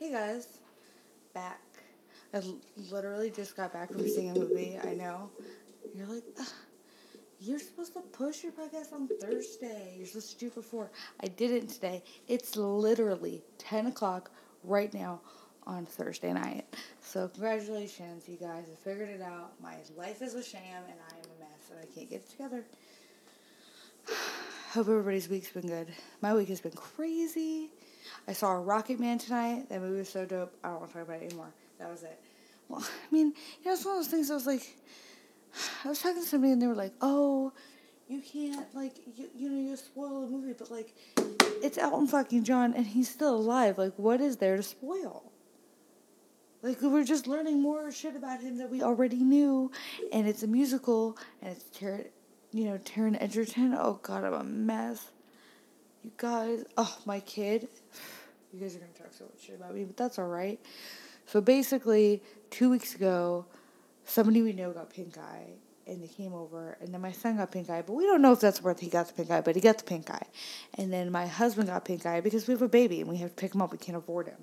Hey guys, back. I l- literally just got back from seeing a movie. I know. You're like, "Ugh, you're supposed to push your podcast on Thursday. You're supposed to do it before. I didn't today. It's literally 10 o'clock right now on Thursday night. So, congratulations, you guys. I figured it out. My life is a sham and I am a mess and I can't get it together. Hope everybody's week's been good. My week has been crazy. I saw Rocketman tonight. That movie was so dope. I don't want to talk about it anymore. That was it. Well, I mean, you know, it's one of those things I was like, I was talking to somebody and they were like, oh, you can't, like, you, you know, you spoil the movie, but, like, it's Elton fucking John and he's still alive. Like, what is there to spoil? Like, we're just learning more shit about him that we already knew, and it's a musical, and it's Taron, you know, Taron Egerton. Oh, God, I'm a mess. You guys, oh, my kid. You guys are going to talk so much shit about me, but that's all right. So basically, two weeks ago, somebody we know got pink eye, and they came over, and then my son got pink eye, but we don't know if that's worth he got the pink eye, but he got the pink eye. And then my husband got pink eye because we have a baby and we have to pick him up. We can't afford him.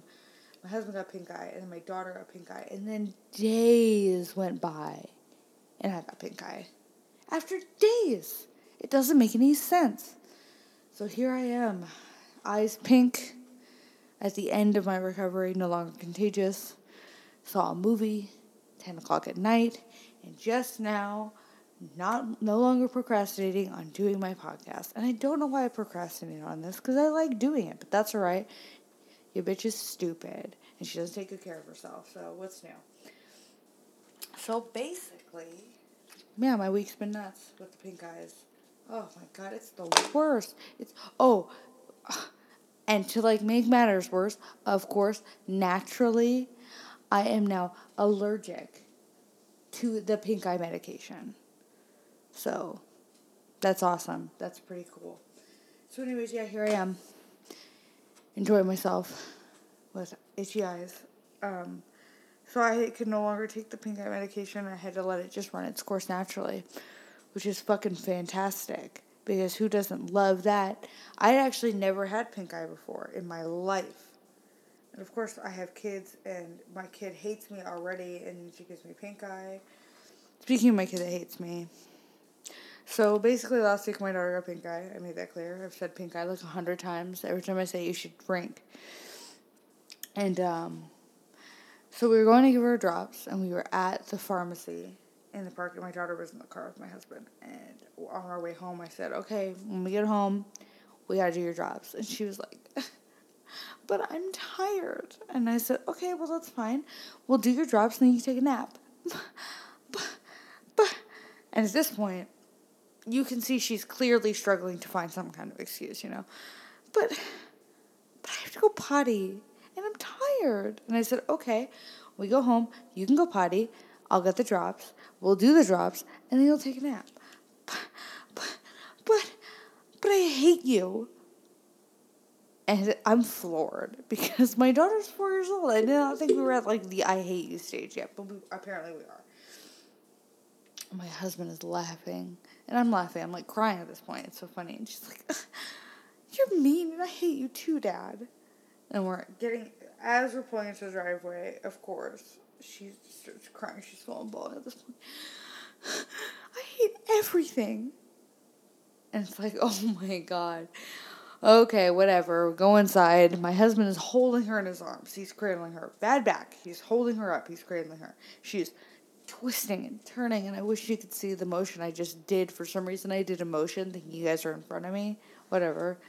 My husband got pink eye, and then my daughter got pink eye, and then days went by, and I got pink eye. After days, it doesn't make any sense. So here I am, eyes pink, at the end of my recovery, no longer contagious. Saw a movie, ten o'clock at night, and just now, not no longer procrastinating on doing my podcast. And I don't know why I procrastinate on this because I like doing it, but that's all right. Your bitch is stupid, and she doesn't take good care of herself. So what's new? So basically, yeah, my week's been nuts with the pink eyes. Oh my god, it's the worst. It's oh, and to like make matters worse, of course, naturally, I am now allergic to the pink eye medication. So, that's awesome. That's pretty cool. So, anyways, yeah, here I am, enjoying myself with itchy eyes. Um, so I could no longer take the pink eye medication. I had to let it just run its course naturally, which is fucking fantastic. Because who doesn't love that? I actually never had pink eye before in my life. And of course, I have kids, and my kid hates me already, and she gives me pink eye. Speaking of my kid that hates me, so basically, last week my daughter got pink eye. I made that clear. I've said pink eye like a hundred times. Every time I say you should drink. And um, so we were going to give her drops, and we were at the pharmacy in the park, and my daughter was in the car with my husband. And on our way home, I said, "Okay, when we get home, we gotta do your drops." And she was like, "But I'm tired." And I said, "Okay, well that's fine. We'll do your drops, and then you can take a nap." but, but, and at this point, you can see she's clearly struggling to find some kind of excuse, you know. But, but I have to go potty, and I'm tired. And I said, "Okay, we go home. You can go potty. I'll get the drops. We'll do the drops, and then you'll take a nap." But, but, but, but I hate you. And I'm floored because my daughter's four years old. I did not think we were at like the I hate you stage yet, but we, apparently we are. My husband is laughing, and I'm laughing. I'm like crying at this point. It's so funny. And she's like, You're mean, and I hate you too, Dad. And we're getting, as we're pulling into the driveway, of course, she starts crying. She's and bawling at this point. I hate everything. And it's like, oh my God. Okay, whatever. Go inside. My husband is holding her in his arms. He's cradling her. Bad back. He's holding her up. He's cradling her. She's twisting and turning, and I wish you could see the motion I just did. For some reason, I did a motion thinking you guys are in front of me. Whatever.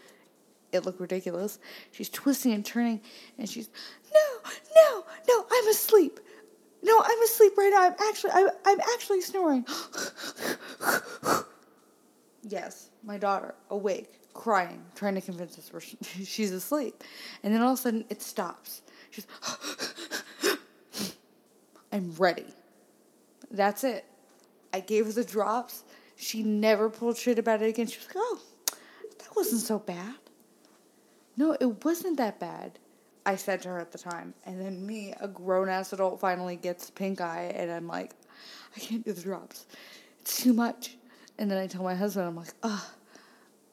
It looked ridiculous. She's twisting and turning, and she's, no, no, no, I'm asleep. No, I'm asleep right now. I'm actually, I'm, I'm actually snoring. yes, my daughter, awake, crying, trying to convince us we're, she's asleep. And then all of a sudden, it stops. She's, I'm ready. That's it. I gave her the drops. She never pulled shit about it again. She was like, oh, that wasn't so bad. No, it wasn't that bad. I said to her at the time. And then me, a grown ass adult, finally gets pink eye, and I'm like, I can't do the drops. It's too much. And then I tell my husband, I'm like, ugh,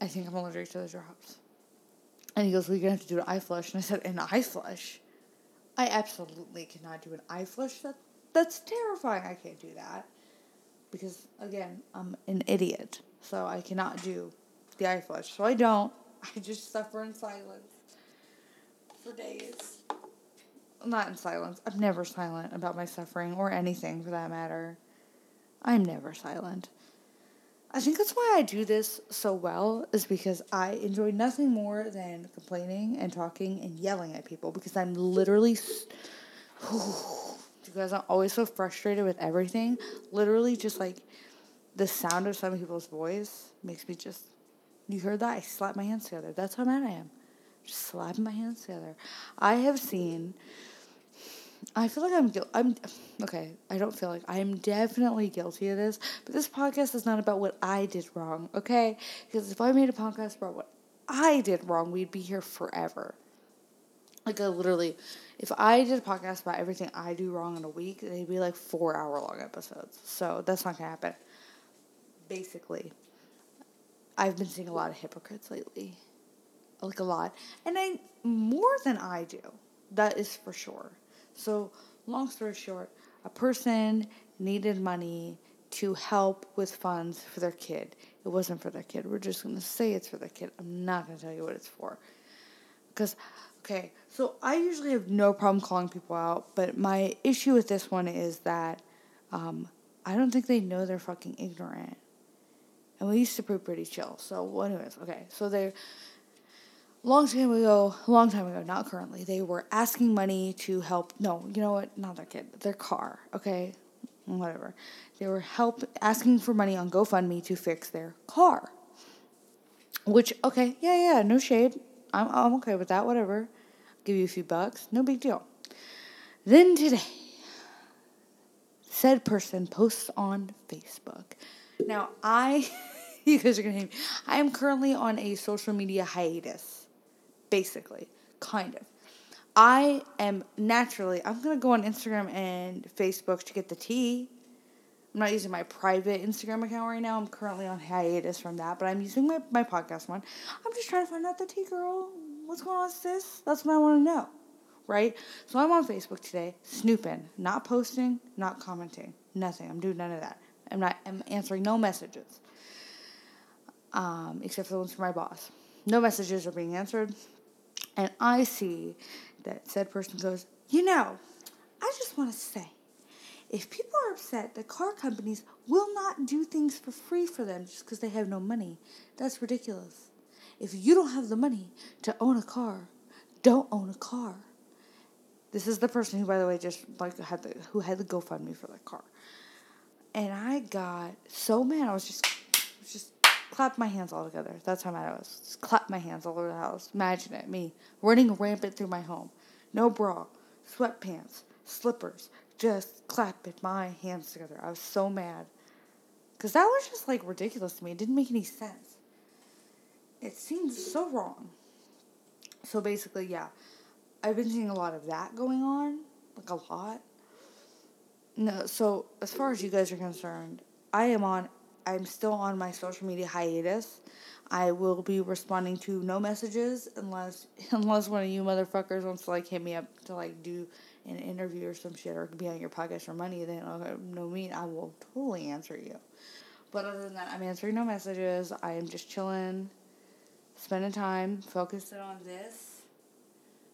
I think I'm allergic to the drops. And he goes, Well, you're going to have to do an eye flush. And I said, An eye flush? I absolutely cannot do an eye flush. That that's terrifying. I can't do that because again, I'm an idiot. So I cannot do the eye flush. So I don't. I just suffer in silence for days. Not in silence. I'm never silent about my suffering or anything for that matter. I'm never silent. I think that's why I do this so well is because I enjoy nothing more than complaining and talking and yelling at people because I'm literally because I'm always so frustrated with everything. Literally just like the sound of some people's voice makes me just you heard that? I slap my hands together. That's how mad I am. Slapping my hands together. I have seen I feel like I'm guilty. I'm okay. I don't feel like I am definitely guilty of this. But this podcast is not about what I did wrong, okay? Because if I made a podcast about what I did wrong, we'd be here forever. Like I literally, if I did a podcast about everything I do wrong in a week, they'd be like four hour long episodes. So that's not gonna happen. Basically, I've been seeing a lot of hypocrites lately, like a lot, and I more than I do. That is for sure. So, long story short, a person needed money to help with funds for their kid. It wasn't for their kid. We're just going to say it's for their kid. I'm not going to tell you what it's for. Because, okay, so I usually have no problem calling people out, but my issue with this one is that um, I don't think they know they're fucking ignorant. And we used to be pretty chill. So, anyways, okay, so they're long time ago, long time ago, not currently, they were asking money to help. No, you know what? Not their kid, their car. Okay, whatever. They were help asking for money on GoFundMe to fix their car. Which okay, yeah, yeah, no shade. I'm I'm okay with that. Whatever. Give you a few bucks, no big deal. Then today, said person posts on Facebook. Now I. you guys are gonna hate me. I am currently on a social media hiatus basically, kind of. I am naturally, I'm going to go on Instagram and Facebook to get the tea. I'm not using my private Instagram account right now. I'm currently on hiatus from that, but I'm using my, my podcast one. I'm just trying to find out the tea girl. What's going on, with sis? That's what I want to know, right? So I'm on Facebook today, snooping, not posting, not commenting, nothing. I'm doing none of that. I'm not. I'm answering no messages, um, except for the ones from my boss. No messages are being answered and I see that said person goes, You know, I just want to say, if people are upset that car companies will not do things for free for them just because they have no money, that's ridiculous. If you don't have the money to own a car, don't own a car. This is the person who, by the way, just like had the who had the GoFundMe for the car, and I got so mad. I was just, just clap my hands all together. That's how mad I was. Just clap my hands all over the house. Imagine it, me running rampant through my home. No bra, sweatpants, slippers, just clapping my hands together. I was so mad. Because that was just like ridiculous to me. It didn't make any sense. It seemed so wrong. So basically, yeah, I've been seeing a lot of that going on. Like a lot. No, so as far as you guys are concerned, I am on I'm still on my social media hiatus. I will be responding to no messages unless unless one of you motherfuckers wants to like hit me up to like do an interview or some shit or be on your podcast for money. Then okay, no me, I will totally answer you. But other than that, I'm answering no messages. I am just chilling, spending time, focusing on this,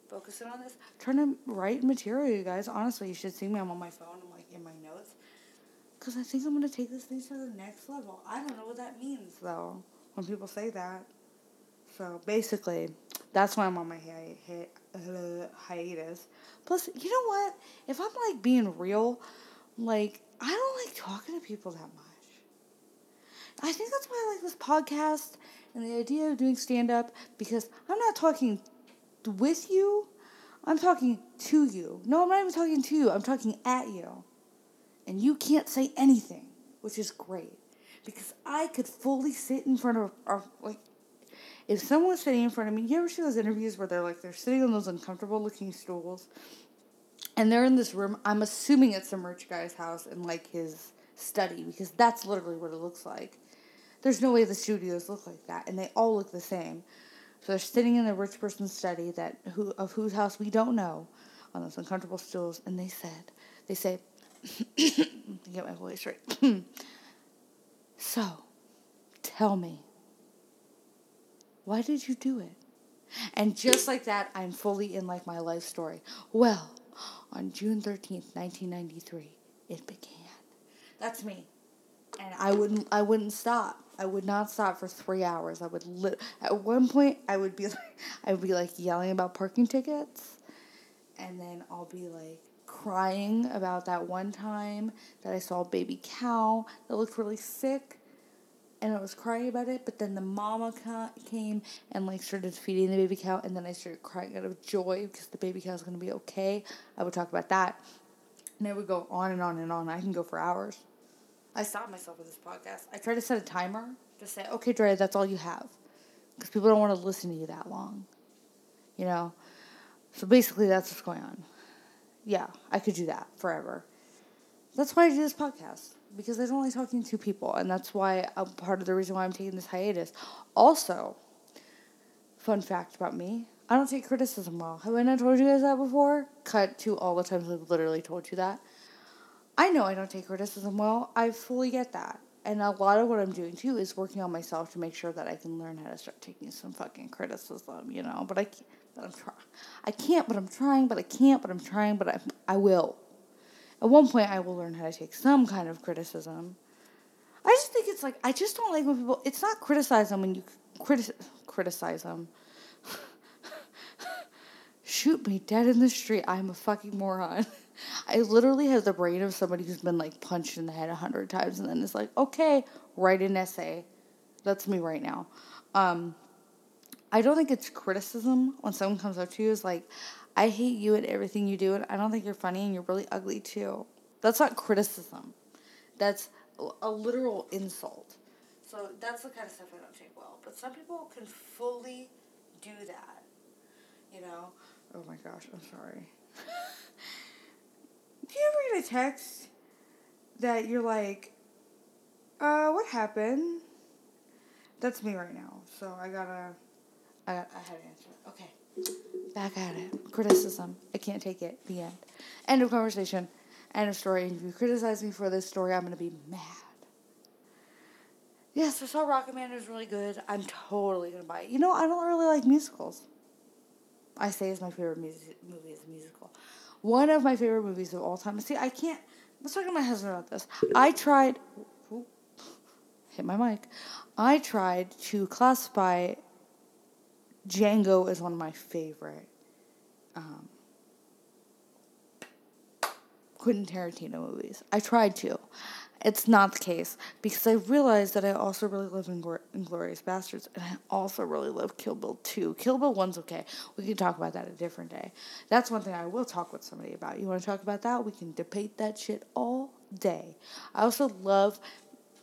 focusing on this, trying to write material. You guys, honestly, you should see me. I'm on my phone. I'm like in my notes because I think I'm going to take this thing to the next level. I don't know what that means, though, when people say that. So basically, that's why I'm on my hi- hi- uh, hiatus. Plus, you know what? If I'm like being real, like, I don't like talking to people that much. I think that's why I like this podcast and the idea of doing stand up because I'm not talking with you, I'm talking to you. No, I'm not even talking to you, I'm talking at you and you can't say anything, which is great because I could fully sit in front of, like, if someone's sitting in front of me, you ever see those interviews where they're like they're sitting on those uncomfortable looking stools, and they're in this room. I'm assuming it's some rich guy's house and like his study because that's literally what it looks like. There's no way the studios look like that, and they all look the same. So they're sitting in the rich person's study that who of whose house we don't know, on those uncomfortable stools, and they said, they say, get my voice right. so, tell me, why did you do it? And just like that, I'm fully in like my life story. Well, on June 13th, 1993, it began. That's me. And I wouldn't I wouldn't stop. I would not stop for 3 hours. I would li- at one point I would be like I would be like yelling about parking tickets and then I'll be like crying about that one time that I saw a baby cow that looked really sick and I was crying about it, but then the mama ca- came and like started feeding the baby cow, and then I started crying out of joy because the baby cow is gonna be okay. I would talk about that, and I would go on and on and on. I can go for hours. I stopped myself with this podcast. I try to set a timer to say, okay, Dre, that's all you have, because people don't want to listen to you that long, you know. So basically, that's what's going on. Yeah, I could do that forever. That's why I do this podcast because I don't like talking to people, and that's why a part of the reason why I'm taking this hiatus. Also, fun fact about me: I don't take criticism well. Have I not told you guys that before? Cut to all the times I've literally told you that. I know I don't take criticism well. I fully get that. And a lot of what I'm doing too is working on myself to make sure that I can learn how to start taking some fucking criticism, you know. But I, but I'm trying. I can't, but I'm trying. But I can't, but I'm trying. But I, I will. At one point, I will learn how to take some kind of criticism. I just think it's like I just don't like when people. It's not criticize them when you criti- criticize them. Shoot me dead in the street. I'm a fucking moron. I literally have the brain of somebody who's been like punched in the head a hundred times and then it's like, okay, write an essay. That's me right now. Um, I don't think it's criticism when someone comes up to you is like, I hate you and everything you do, and I don't think you're funny, and you're really ugly too. That's not criticism. That's a literal insult. So that's the kind of stuff I don't take well. But some people can fully do that. You know? Oh my gosh, I'm sorry. do you ever get a text that you're like, uh, what happened? That's me right now. So I gotta, I, I had to answer. Okay. Back at it. Criticism. I can't take it. The end. End of conversation. End of story. And if you criticize me for this story, I'm going to be mad. Yes, I saw Rocketman. It was really good. I'm totally going to buy it. You know, I don't really like musicals. I say it's my favorite music, movie is a musical. One of my favorite movies of all time. See, I can't. Let's talk to my husband about this. I tried. hit my mic. I tried to classify Django is one of my favorite um, Quentin Tarantino movies. I tried to. It's not the case because I realized that I also really love Ingl- Inglourious Basterds and I also really love Kill Bill 2. Kill Bill 1's okay. We can talk about that a different day. That's one thing I will talk with somebody about. You want to talk about that? We can debate that shit all day. I also love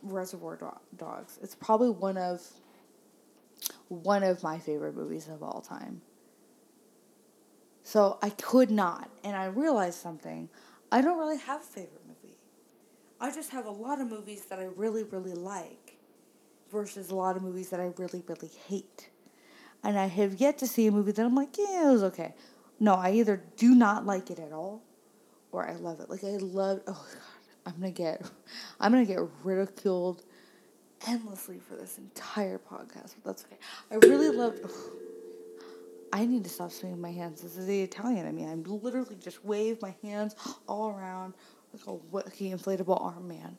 Reservoir Dogs. It's probably one of one of my favorite movies of all time. So I could not, and I realized something. I don't really have a favorite movie. I just have a lot of movies that I really, really like versus a lot of movies that I really, really hate. And I have yet to see a movie that I'm like, yeah, it was okay. No, I either do not like it at all or I love it. Like I love oh god, I'm gonna get I'm gonna get ridiculed endlessly for this entire podcast, but that's okay. I really love. I need to stop swinging my hands. This is the Italian. I mean, I literally just wave my hands all around like a wacky inflatable arm man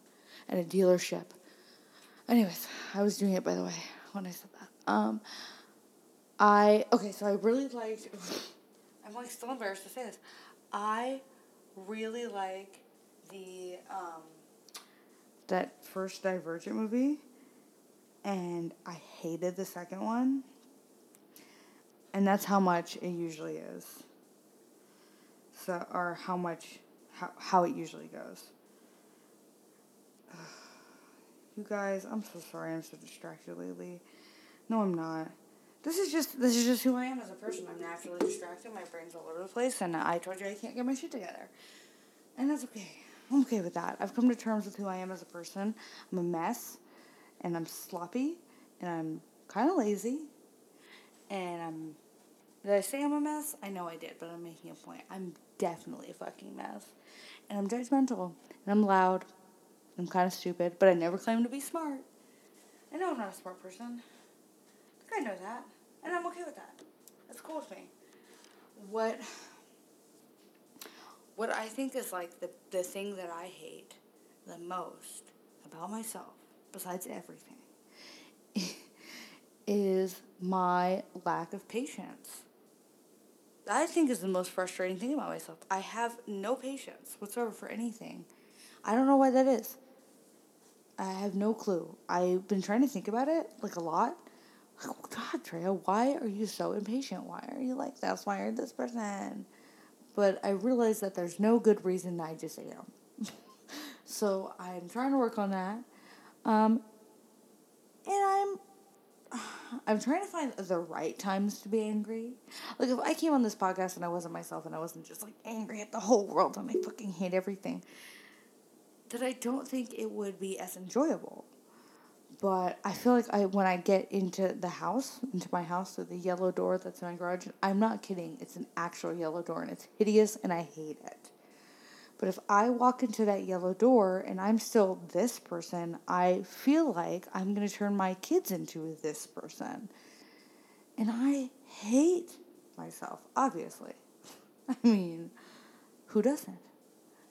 at a dealership. Anyways, I was doing it by the way when I said that. Um, I okay, so I really liked. I'm like still embarrassed to say this. I really like the um, that first Divergent movie and I hated the second one. And that's how much it usually is. So, or how much, how, how it usually goes. You guys, I'm so sorry I'm so distracted lately. No, I'm not. This is just this is just who I am as a person. I'm naturally distracted. My brain's all over the place, and I told you I can't get my shit together, and that's okay. I'm okay with that. I've come to terms with who I am as a person. I'm a mess and I'm sloppy and I'm kind of lazy and I'm did I say I'm a mess? I know I did, but I'm making a point. I'm definitely a fucking mess. And I'm judgmental. And I'm loud. I'm kind of stupid, but I never claim to be smart. I know I'm not a smart person. I know that. And I'm okay with that. That's cool with me. What what I think is like the, the thing that I hate the most about myself, besides everything, is my lack of patience. I think is the most frustrating thing about myself. I have no patience whatsoever for anything. I don't know why that is. I have no clue. I've been trying to think about it like a lot. Like, oh God, Drea, why are you so impatient? Why are you like this? Why are this person? But I realize that there's no good reason I just am. so I'm trying to work on that. Um, and I'm I'm trying to find the right times to be angry. Like if I came on this podcast and I wasn't myself and I wasn't just like angry at the whole world and I fucking hate everything, that I don't think it would be as enjoyable. But I feel like I when I get into the house, into my house through the yellow door that's in my garage, I'm not kidding. It's an actual yellow door and it's hideous and I hate it. But if I walk into that yellow door and I'm still this person, I feel like I'm going to turn my kids into this person. And I hate myself, obviously. I mean, who doesn't?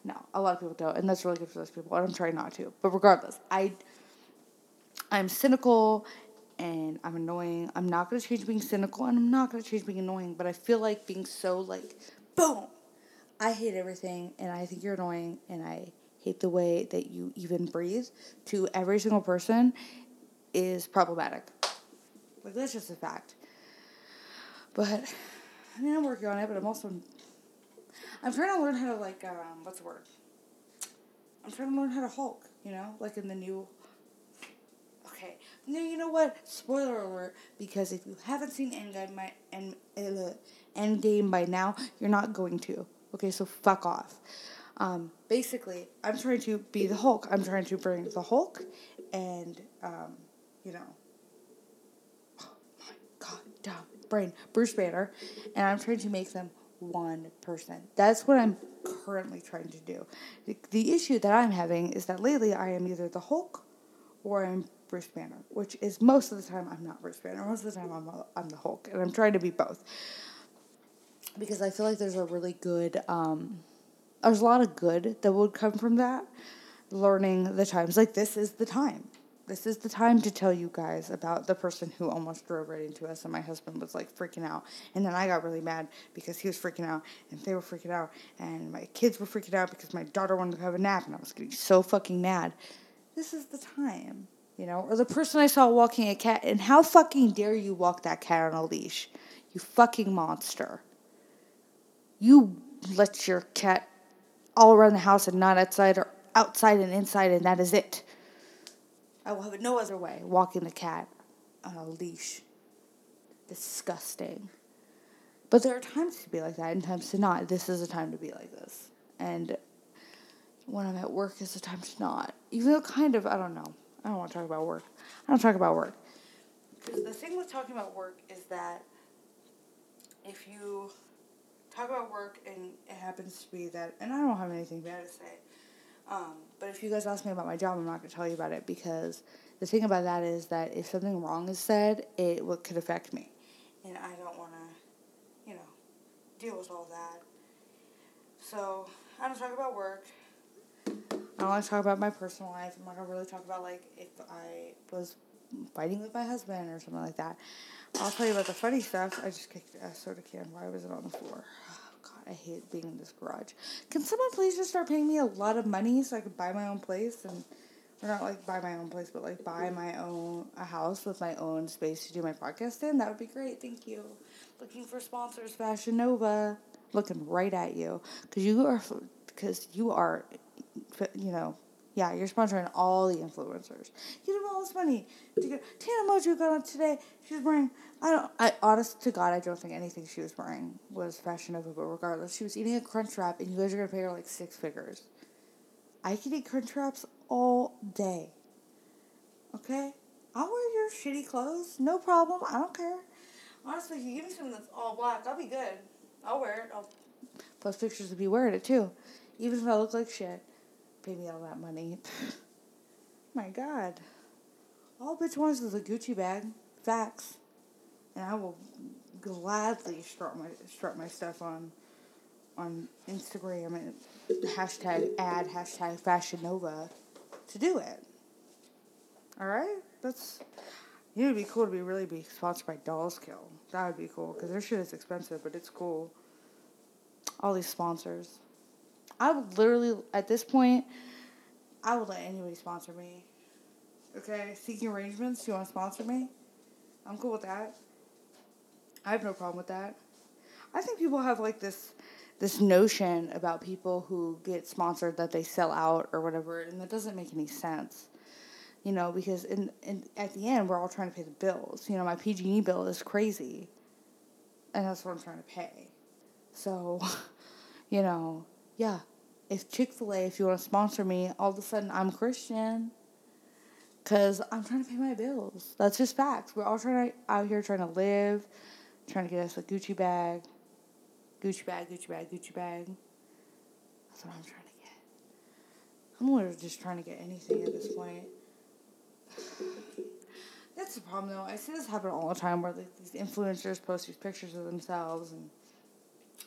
No, a lot of people don't, and that's really good for those people. And I'm trying not to. But regardless, I I'm cynical and I'm annoying. I'm not gonna change being cynical and I'm not gonna change being annoying, but I feel like being so like boom I hate everything and I think you're annoying and I hate the way that you even breathe to every single person is problematic. Like that's just a fact. But I mean I'm working on it, but I'm also I'm trying to learn how to like um what's the word? I'm trying to learn how to Hulk, you know, like in the new Okay. No, you know what? Spoiler alert, because if you haven't seen Endgame by End, uh, Endgame by now, you're not going to. Okay, so fuck off. Um, basically, I'm trying to be the Hulk. I'm trying to bring the Hulk and, um, you know, oh my god, brain, Bruce Banner, and I'm trying to make them one person. That's what I'm currently trying to do. The, the issue that I'm having is that lately I am either the Hulk or I'm Bruce Banner, which is most of the time I'm not Bruce Banner. Most of the time I'm, I'm the Hulk, and I'm trying to be both because I feel like there's a really good, um, there's a lot of good that would come from that. Learning the times. Like, this is the time. This is the time to tell you guys about the person who almost drove right into us, and my husband was like freaking out. And then I got really mad because he was freaking out, and they were freaking out, and my kids were freaking out because my daughter wanted to have a nap, and I was getting so fucking mad. This is the time, you know? Or the person I saw walking a cat, and how fucking dare you walk that cat on a leash? You fucking monster. You let your cat all around the house and not outside or outside and inside, and that is it. I will have it no other way. Walking the cat on a leash. Disgusting. But there are times to be like that and times to not. This is a time to be like this. And when I'm at work is a time to not. Even though kind of, I don't know. I don't want to talk about work. I don't talk about work. Because the thing with talking about work is that if you talk about work and it happens to be that, and I don't have anything bad to say. Um, but if you guys ask me about my job, I'm not going to tell you about it because the thing about that is that if something wrong is said, it what could affect me. And I don't want to, you know, deal with all that. So I don't talk about work. I don't want to talk about my personal life. I'm not to really talk about, like, if I was fighting with my husband or something like that. I'll tell you about the funny stuff. I just kicked a soda can. Why was it on the floor? I hate being in this garage. Can someone please just start paying me a lot of money so I could buy my own place and or not like buy my own place, but like buy my own a house with my own space to do my podcast in? That would be great. Thank you. Looking for sponsors, Fashion Nova. Looking right at you because you are because you are, you know, yeah, you're sponsoring all the influencers. You have all this money. Tana Mongeau got on today. She's wearing. I don't. I honest to God, I don't think anything she was wearing was fashionable, But regardless, she was eating a crunch wrap, and you guys are gonna pay her like six figures. I can eat crunch wraps all day. Okay, I'll wear your shitty clothes, no problem. I don't care. Honestly, if you give me something that's all black, I'll be good. I'll wear it. I'll post pictures of me wearing it too. Even if I look like shit, pay me all that money. My God. All bitch wants is a Gucci bag. Facts. And I will gladly strut my strut my stuff on on Instagram and hashtag ad hashtag Fashion Nova to do it. All right, that's you know, it'd be cool to be really be sponsored by Dolls Kill. That would be cool because their shit is expensive, but it's cool. All these sponsors. I would literally at this point, I would let anybody sponsor me. Okay, seeking arrangements. You want to sponsor me? I'm cool with that. I have no problem with that. I think people have like this this notion about people who get sponsored that they sell out or whatever, and that doesn't make any sense. You know, because in, in at the end we're all trying to pay the bills. You know, my PG&E bill is crazy, and that's what I'm trying to pay. So, you know, yeah. If Chick Fil A, if you want to sponsor me, all of a sudden I'm Christian. Cause I'm trying to pay my bills. That's just facts. We're all trying to out here trying to live, trying to get us a Gucci bag, Gucci bag, Gucci bag, Gucci bag. That's what I'm trying to get. I'm literally just trying to get anything at this point. That's the problem, though. I see this happen all the time, where like, these influencers post these pictures of themselves, and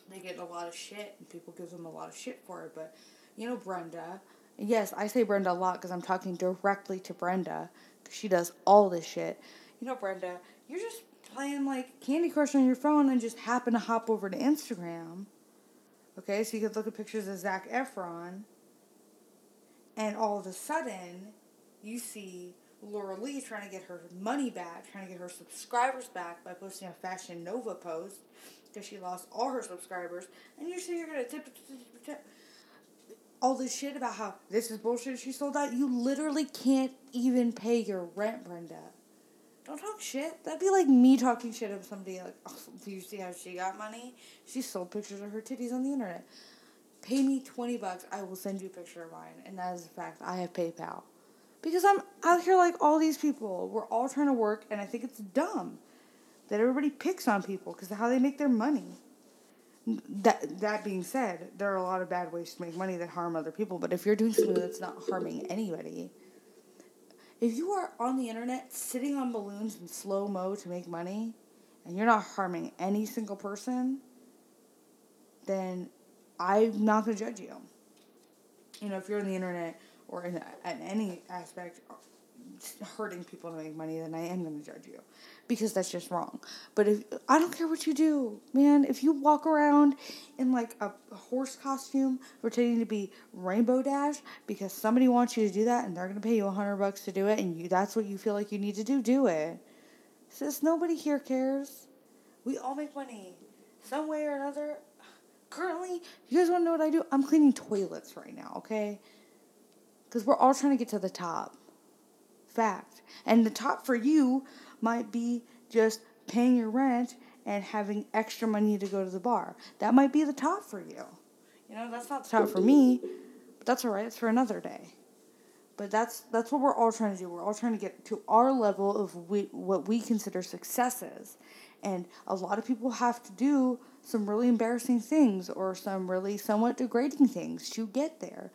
they get a lot of shit, and people give them a lot of shit for it. But you know, Brenda Yes, I say Brenda a lot because I'm talking directly to Brenda she does all this shit. You know, Brenda, you're just playing like Candy Crush on your phone and just happen to hop over to Instagram. Okay, so you could look at pictures of Zac Efron, and all of a sudden, you see Laura Lee trying to get her money back, trying to get her subscribers back by posting a Fashion Nova post because she lost all her subscribers, and you say you're gonna tip, tip, tip, all this shit about how this is bullshit she sold out. You literally can't even pay your rent, Brenda. Don't talk shit. That'd be like me talking shit of somebody like, oh, do you see how she got money? She sold pictures of her titties on the internet. Pay me 20 bucks, I will send you a picture of mine. And that is a fact. I have PayPal. Because I'm out here like all these people. We're all trying to work, and I think it's dumb that everybody picks on people because of how they make their money that that being said, there are a lot of bad ways to make money that harm other people. But if you're doing something that's not harming anybody, if you are on the internet sitting on balloons in slow mo to make money, and you're not harming any single person, then I'm not gonna judge you. You know, if you're on the internet or in, in any aspect hurting people to make money, then I am gonna judge you because that's just wrong. But if I don't care what you do, man, if you walk around in like a, horse costume pretending to be Rainbow Dash because somebody wants you to do that and they're gonna pay you a hundred bucks to do it and you that's what you feel like you need to do, do it. Says nobody here cares. We all make money some way or another. Currently, you guys want to know what I do? I'm cleaning toilets right now, okay? Because we're all trying to get to the top. Fact. And the top for you might be just paying your rent and having extra money to go to the bar. That might be the top for you. You know, that's not the top for me, but that's all right. It's for another day. But that's that's what we're all trying to do. We're all trying to get to our level of we, what we consider successes. And a lot of people have to do some really embarrassing things or some really somewhat degrading things to get there.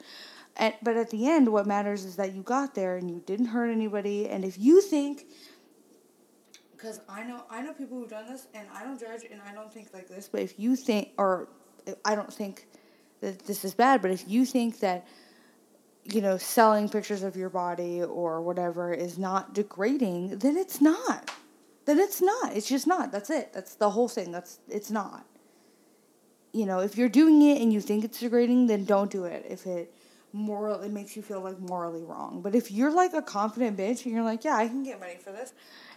And, but at the end, what matters is that you got there and you didn't hurt anybody. And if you think because I know I know people who've done this, and I don't judge, and I don't think like this. But if you think, or I don't think that this is bad, but if you think that you know selling pictures of your body or whatever is not degrading, then it's not. Then it's not. It's just not. That's it. That's the whole thing. That's it's not. You know, if you're doing it and you think it's degrading, then don't do it. If it moral it makes you feel like morally wrong. But if you're like a confident bitch and you're like, yeah, I can get money for this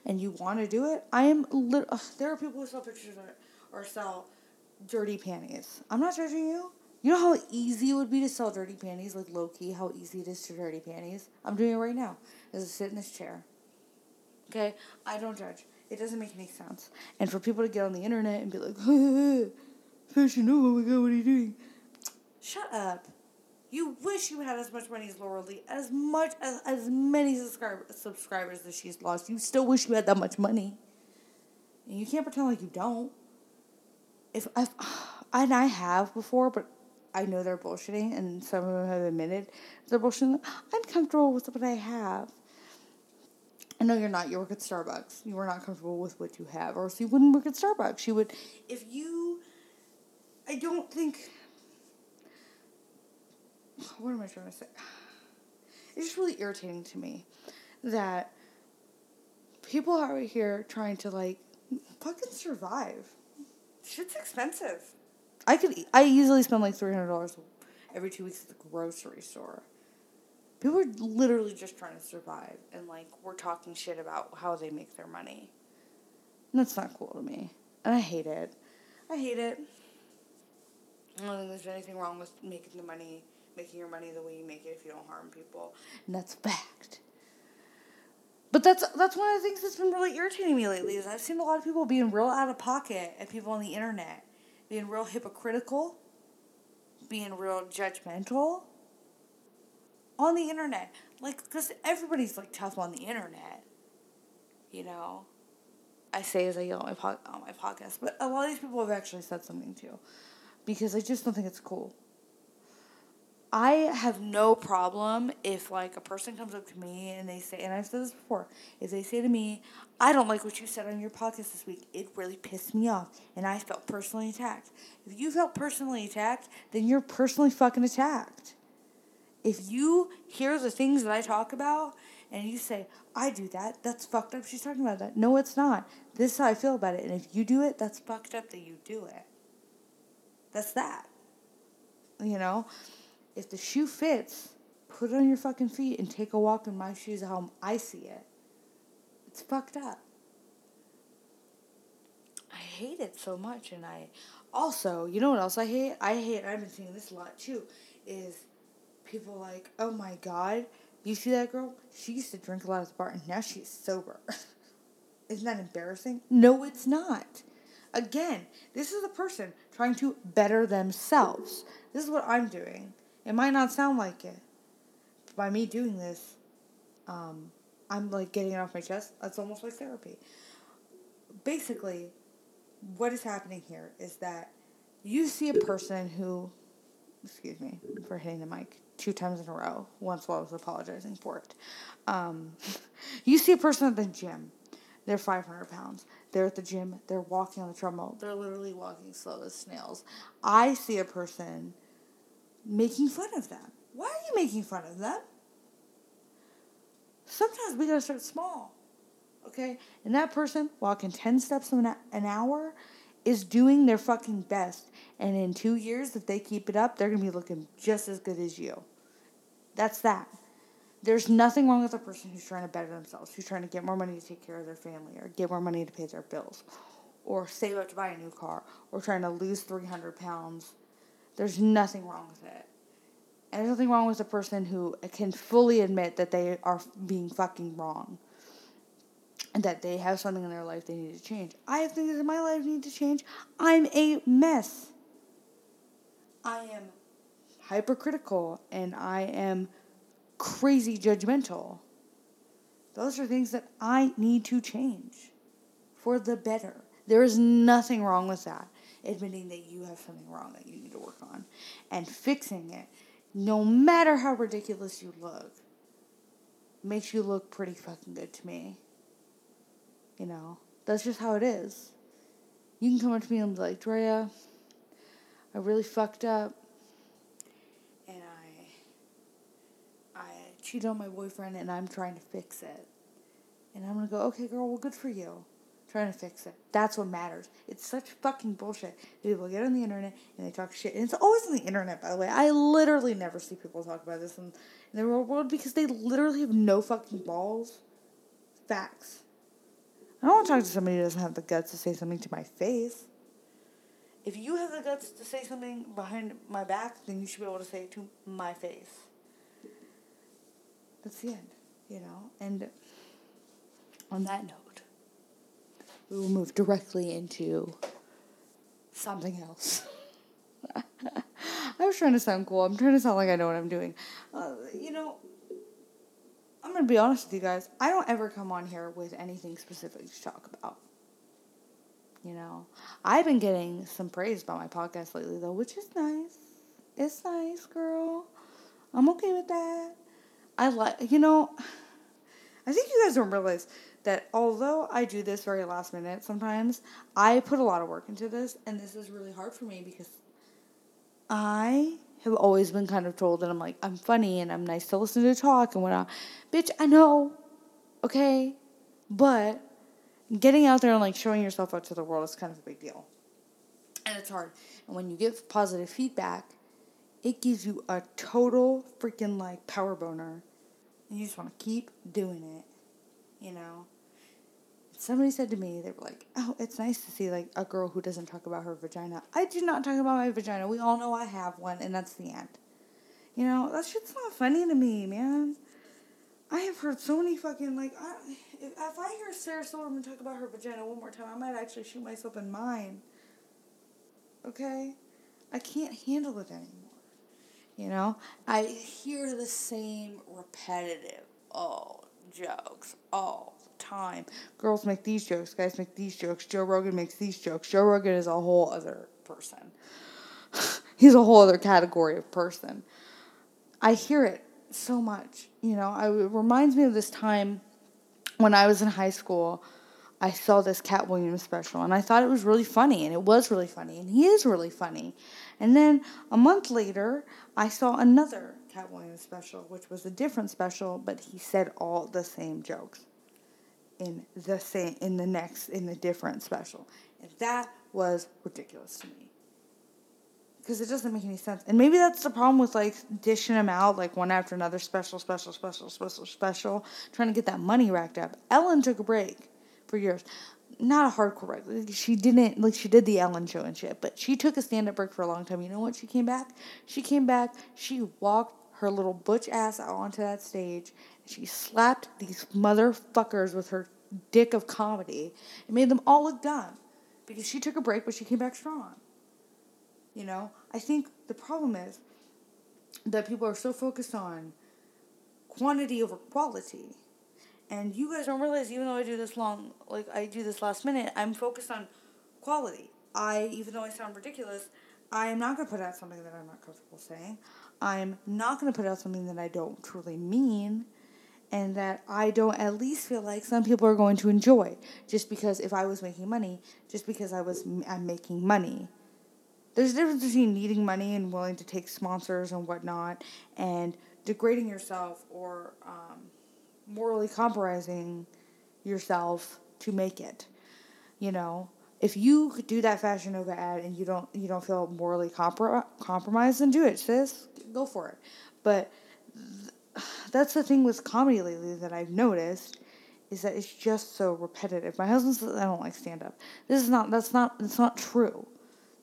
and you want to do it, I am. Ugh, there are people who sell pictures or, or sell dirty panties. I'm not judging you. You know how easy it would be to sell dirty panties, like low key, how easy it is to dirty panties? I'm doing it right now. As I sit in this chair. Okay? I don't judge. It doesn't make any sense. And for people to get on the internet and be like, Fashion oh my god, what are you doing? Shut up. You wish you had as much money as Laura Lee, as much as as many subscribe, subscribers as she's lost. You still wish you had that much money. And you can't pretend like you don't. If, if and I have before, but I know they're bullshitting, and some of them have admitted they're bullshitting. I'm comfortable with what I have. I know you're not. You work at Starbucks. You are not comfortable with what you have, or else you wouldn't work at Starbucks. You would, if you. I don't think. What am I trying to say? It's just really irritating to me that people are out here trying to like fucking survive. Shit's expensive. I could I easily spend like three hundred dollars every two weeks at the grocery store. People are literally just trying to survive, and like we're talking shit about how they make their money. And that's not cool to me, and I hate it. I hate it. I don't think there's anything wrong with making the money, making your money the way you make it if you don't harm people, and that's fact. But that's that's one of the things that's been really irritating me lately is I've seen a lot of people being real out of pocket at people on the internet, being real hypocritical, being real judgmental on the internet. Like, because everybody's like tough on the internet, you know. I say as I yell on my pod, on my podcast, but a lot of these people have actually said something too, because I just don't think it's cool. I have no problem if like a person comes up to me and they say, and I've said this before, if they say to me, I don't like what you said on your podcast this week, it really pissed me off, and I felt personally attacked. If you felt personally attacked, then you're personally fucking attacked. If you hear the things that I talk about and you say, I do that, that's fucked up, she's talking about that. No, it's not. This is how I feel about it, and if you do it, that's fucked up that you do it. That's that. You know? If the shoe fits, put it on your fucking feet and take a walk in my shoes how I see it. It's fucked up. I hate it so much, and I also, you know what else I hate? I hate. I've been seeing this a lot too. Is people like, oh my god, you see that girl? She used to drink a lot the bar, and now she's sober. Isn't that embarrassing? No, it's not. Again, this is a person trying to better themselves. This is what I'm doing. It might not sound like it. But by me doing this, um, I'm like getting it off my chest. That's almost like therapy. Basically, what is happening here is that you see a person who, excuse me for hitting the mic two times in a row, once while I was apologizing for it. Um, you see a person at the gym. They're 500 pounds. They're at the gym. They're walking on the treadmill. They're literally walking slow as snails. I see a person making fun of them. Why are you making fun of them? Sometimes we gotta start small, okay? And that person walking 10 steps an hour is doing their fucking best. And in two years, if they keep it up, they're gonna be looking just as good as you. That's that. There's nothing wrong with a person who's trying to better themselves, who's trying to get more money to take care of their family, or get more money to pay their bills, or save up to buy a new car, or trying to lose 300 pounds there's nothing wrong with it. And there's nothing wrong with a person who can fully admit that they are being fucking wrong. And that they have something in their life they need to change. I have things in my life need to change. I'm a mess. I am hypercritical and I am crazy judgmental. Those are things that I need to change for the better. There is nothing wrong with that admitting that you have something wrong that you need to work on and fixing it, no matter how ridiculous you look, makes you look pretty fucking good to me. You know, that's just how it is. You can come up to me and be like, Drea, I really fucked up. And I I cheated on my boyfriend and I'm trying to fix it. And I'm gonna go, okay, girl, well, good for you trying to fix it. That's what matters. It's such fucking bullshit. People get on the internet and they talk shit. And it's always on the internet, by the way. I literally never see people talk about this in, in the real world because they literally have no fucking balls. Facts. I don't want to talk to somebody who doesn't have the guts to say something to my face. If you have the guts to say something behind my back, then you should be able to say it to my face. That's the end, you know? And on that note, we will move directly into something else. I was trying to sound cool. I'm trying to sound like I know what I'm doing. Uh, you know, I'm going to be honest with you guys. I don't ever come on here with anything specific to talk about. You know, I've been getting some praise about my podcast lately, though, which is nice. It's nice, girl. I'm okay with that. I like, you know, I think you guys don't realize that although I do this very last minute sometimes, I put a lot of work into this, and this is really hard for me because I have always been kind of told that I'm like, I'm funny and I'm nice to listen to talk and whatnot. Bitch, I know, okay? But getting out there and like showing yourself out to the world is kind of a big deal. And it's hard. And when you give positive feedback, it gives you a total freaking like power boner. And you just want to keep doing it, you know? Somebody said to me, they were like, oh, it's nice to see like a girl who doesn't talk about her vagina. I do not talk about my vagina. We all know I have one, and that's the end. You know, that shit's not funny to me, man. I have heard so many fucking, like, I, if, if I hear Sarah Silverman talk about her vagina one more time, I might actually shoot myself in mine. Okay? I can't handle it anymore. You know? I hear the same repetitive, oh, jokes all the time. Girls make these jokes, guys make these jokes, Joe Rogan makes these jokes. Joe Rogan is a whole other person. He's a whole other category of person. I hear it so much. You know, I, it reminds me of this time when I was in high school. I saw this Katt Williams special and I thought it was really funny and it was really funny and he is really funny. And then a month later, I saw another Katt Williams special, which was a different special, but he said all the same jokes in the same in the next in the different special. And that was ridiculous to me because it doesn't make any sense. And maybe that's the problem with like dishing them out like one after another, special, special, special, special, special, trying to get that money racked up. Ellen took a break for years. Not a hardcore break. Like, she didn't like she did the Ellen show and shit, but she took a stand up break for a long time. You know what? She came back. She came back. She walked her little butch ass out onto that stage. And she slapped these motherfuckers with her dick of comedy and made them all look dumb because she took a break, but she came back strong. You know, I think the problem is that people are so focused on quantity over quality. And you guys don't realize, even though I do this long, like I do this last minute, I'm focused on quality. I, even though I sound ridiculous, I am not going to put out something that I'm not comfortable saying. I'm not going to put out something that I don't truly mean and that I don't at least feel like some people are going to enjoy just because if I was making money, just because I was I'm making money. There's a difference between needing money and willing to take sponsors and whatnot and degrading yourself or um, morally compromising yourself to make it you know if you do that fashion nova ad and you don't you don't feel morally compro- compromised then do it sis. Go for it. But th- that's the thing with comedy lately that i've noticed is that it's just so repetitive. My husband says i don't like stand up this is not that's not that's not true.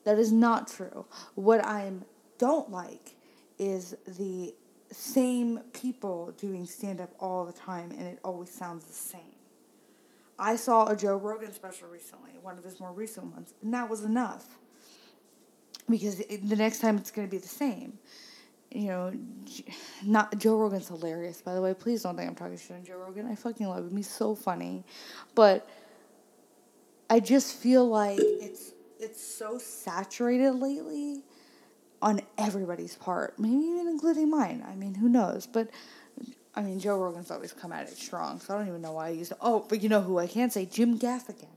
That is not true. What I don't like is the same people doing stand up all the time and it always sounds the same. I saw a Joe Rogan special recently, one of his more recent ones, and that was enough. Because it, the next time it's going to be the same. You know, not Joe Rogan's hilarious, by the way. Please don't think I'm talking shit on Joe Rogan. I fucking love him. He's so funny. But I just feel like it's it's so saturated lately on everybody's part, maybe even including mine. I mean, who knows? But I mean, Joe Rogan's always come at it strong, so I don't even know why I use it. Oh, but you know who I can't say? Jim Gaffigan.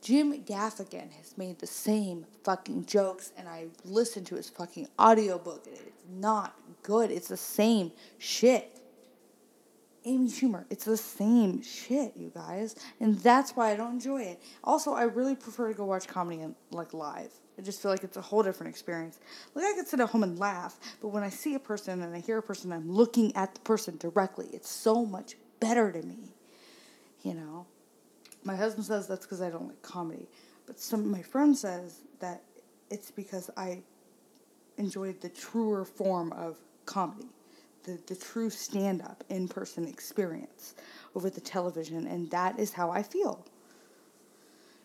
Jim Gaffigan has made the same fucking jokes, and I listened to his fucking audiobook, and it's not good. It's the same shit. Amy Schumer. It's the same shit, you guys. And that's why I don't enjoy it. Also, I really prefer to go watch comedy in, like live. I just feel like it's a whole different experience. Like I could sit at home and laugh, but when I see a person and I hear a person, I'm looking at the person directly. It's so much better to me. You know? My husband says that's because I don't like comedy. But some of my friend says that it's because I enjoyed the truer form of comedy the, the true stand up in person experience over the television, and that is how I feel.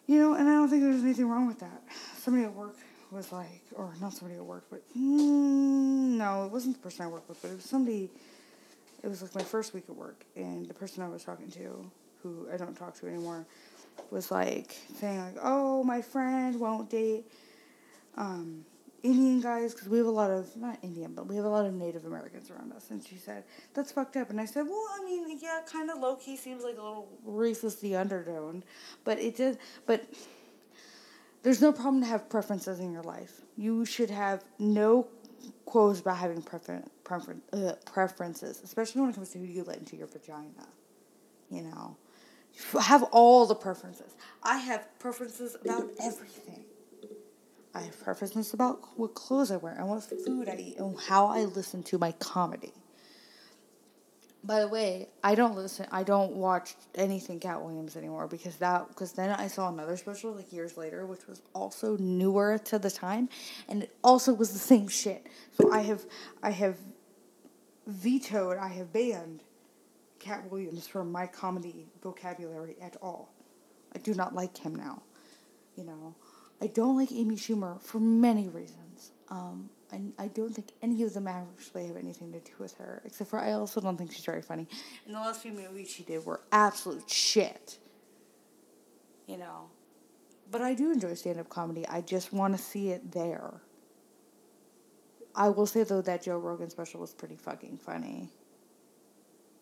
You know, and I don't think there's anything wrong with that. Somebody at work was like, or not somebody at work, but mm, no, it wasn't the person I work with, but it was somebody. It was like my first week at work, and the person I was talking to, who I don't talk to anymore, was like saying like, "Oh, my friend won't date um, Indian guys because we have a lot of not Indian, but we have a lot of Native Americans around us." And she said, "That's fucked up." And I said, "Well, I mean, yeah, kind of low key seems like a little racist undertone, but it did, but." There's no problem to have preferences in your life. You should have no quotes about having prefer- prefer- uh, preferences, especially when it comes to who you let into your vagina. You know, have all the preferences. I have preferences about everything. I have preferences about what clothes I wear and what food I eat and how I listen to my comedy. By the way, I don't listen. I don't watch anything Katt Williams anymore because that because then I saw another special like years later, which was also newer to the time, and it also was the same shit. So I have I have vetoed. I have banned Katt Williams from my comedy vocabulary at all. I do not like him now. You know, I don't like Amy Schumer for many reasons. Um, and I don't think any of them actually have anything to do with her, except for I also don't think she's very funny. And the last few movies she did were absolute shit. You know, but I do enjoy stand up comedy. I just want to see it there. I will say though that Joe Rogan special was pretty fucking funny.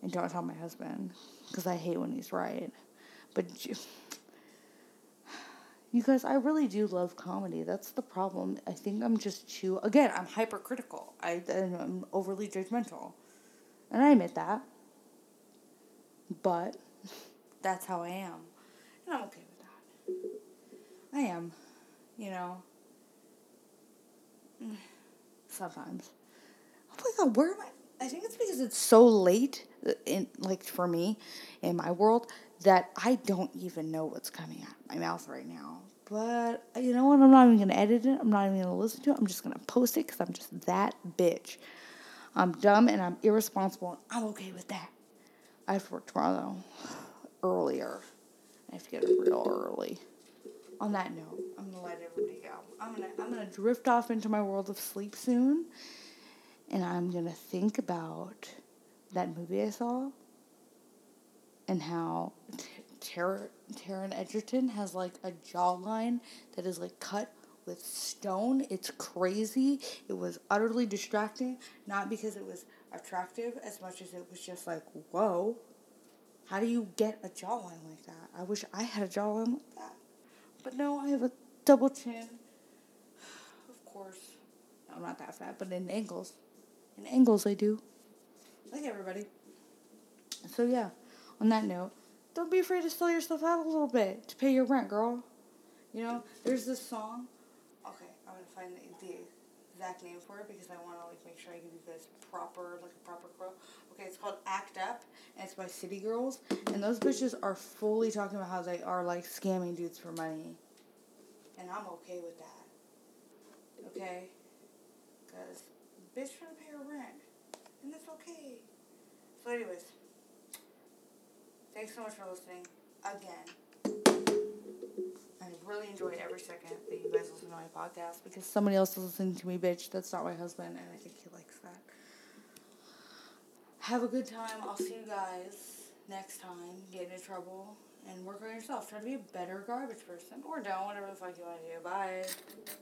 And don't tell my husband, because I hate when he's right. But you guys, I really do love comedy. That's the problem. I think I'm just too. Again, I'm hypercritical. I I'm overly judgmental, and I admit that. But that's how I am, and I'm okay with that. I am, you know. Sometimes. Oh my god, where am I? I think it's because it's so late in like for me in my world that I don't even know what's coming out of my mouth right now. But you know what? I'm not even gonna edit it. I'm not even gonna listen to it. I'm just gonna post it because I'm just that bitch. I'm dumb and I'm irresponsible. And I'm okay with that. I have to work tomorrow though, earlier. I have to get up real early. On that note, I'm gonna let everybody go. I'm gonna I'm gonna drift off into my world of sleep soon and I'm going to think about that movie I saw and how Taron Egerton has like a jawline that is like cut with stone. It's crazy. It was utterly distracting, not because it was attractive as much as it was just like, whoa, how do you get a jawline like that? I wish I had a jawline like that. But no, I have a double chin. Of course. No, I'm not that fat, but in angles In angles I do. Like everybody. So yeah, on that note, don't be afraid to sell yourself out a little bit to pay your rent, girl. You know, there's this song. Okay, I'm gonna find the, the exact name for it because I want to like make sure I give you guys proper like a proper quote. Okay, it's called Act Up and it's by City Girls and those bitches are fully talking about how they are like scamming dudes for money, and I'm okay with that. Okay, because bitch trying to pay her rent. And that's okay. So anyways, thanks so much for listening again. I really enjoyed every second that you guys listen to my podcast because somebody else is listening to me, bitch. That's not my husband, and I think he likes that. Have a good time. I'll see you guys next time. Get into trouble and work on yourself. Try to be a better garbage person. Or don't, whatever the fuck you want to do. Bye.